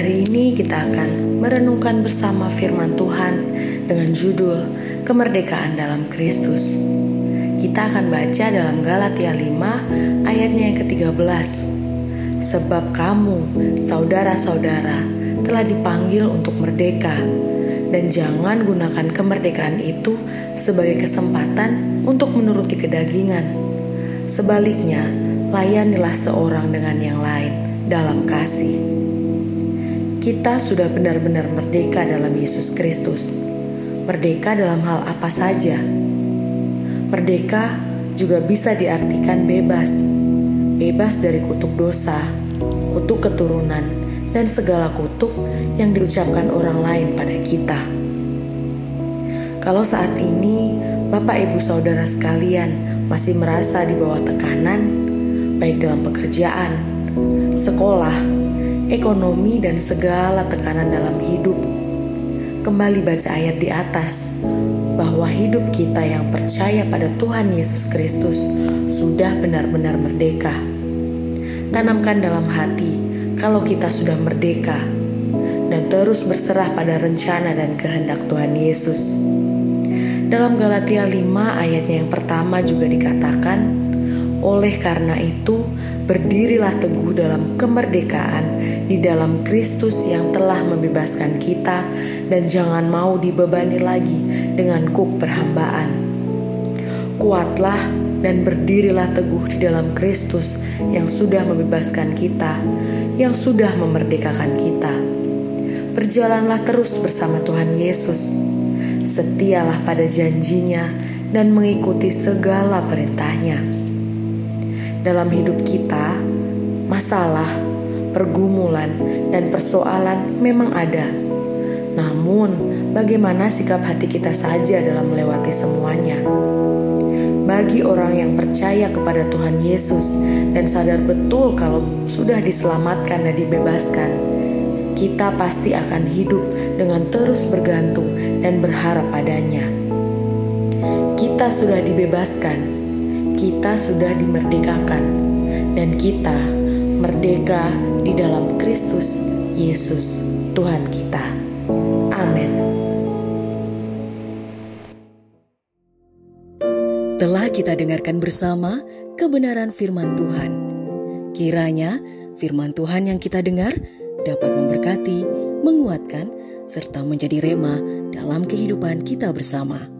Hari ini kita akan merenungkan bersama firman Tuhan dengan judul Kemerdekaan dalam Kristus. Kita akan baca dalam Galatia 5 ayatnya yang ke-13. Sebab kamu, saudara-saudara, telah dipanggil untuk merdeka dan jangan gunakan kemerdekaan itu sebagai kesempatan untuk menuruti kedagingan. Sebaliknya, layanilah seorang dengan yang lain dalam kasih kita sudah benar-benar merdeka dalam Yesus Kristus. Merdeka dalam hal apa saja. Merdeka juga bisa diartikan bebas. Bebas dari kutuk dosa, kutuk keturunan, dan segala kutuk yang diucapkan orang lain pada kita. Kalau saat ini Bapak Ibu Saudara sekalian masih merasa di bawah tekanan, baik dalam pekerjaan, sekolah, ekonomi, dan segala tekanan dalam hidup. Kembali baca ayat di atas, bahwa hidup kita yang percaya pada Tuhan Yesus Kristus sudah benar-benar merdeka. Tanamkan dalam hati kalau kita sudah merdeka dan terus berserah pada rencana dan kehendak Tuhan Yesus. Dalam Galatia 5 ayatnya yang pertama juga dikatakan, oleh karena itu berdirilah teguh dalam kemerdekaan di dalam Kristus yang telah membebaskan kita dan jangan mau dibebani lagi dengan kuk perhambaan. Kuatlah dan berdirilah teguh di dalam Kristus yang sudah membebaskan kita, yang sudah memerdekakan kita. Berjalanlah terus bersama Tuhan Yesus. Setialah pada janjinya dan mengikuti segala perintahnya. Dalam hidup kita, masalah pergumulan, dan persoalan memang ada. Namun, bagaimana sikap hati kita saja dalam melewati semuanya? Bagi orang yang percaya kepada Tuhan Yesus dan sadar betul kalau sudah diselamatkan dan dibebaskan, kita pasti akan hidup dengan terus bergantung dan berharap padanya. Kita sudah dibebaskan, kita sudah dimerdekakan, dan kita merdeka di dalam Kristus Yesus, Tuhan kita. Amin. Telah kita dengarkan bersama kebenaran firman Tuhan. Kiranya firman Tuhan yang kita dengar dapat memberkati, menguatkan, serta menjadi rema dalam kehidupan kita bersama.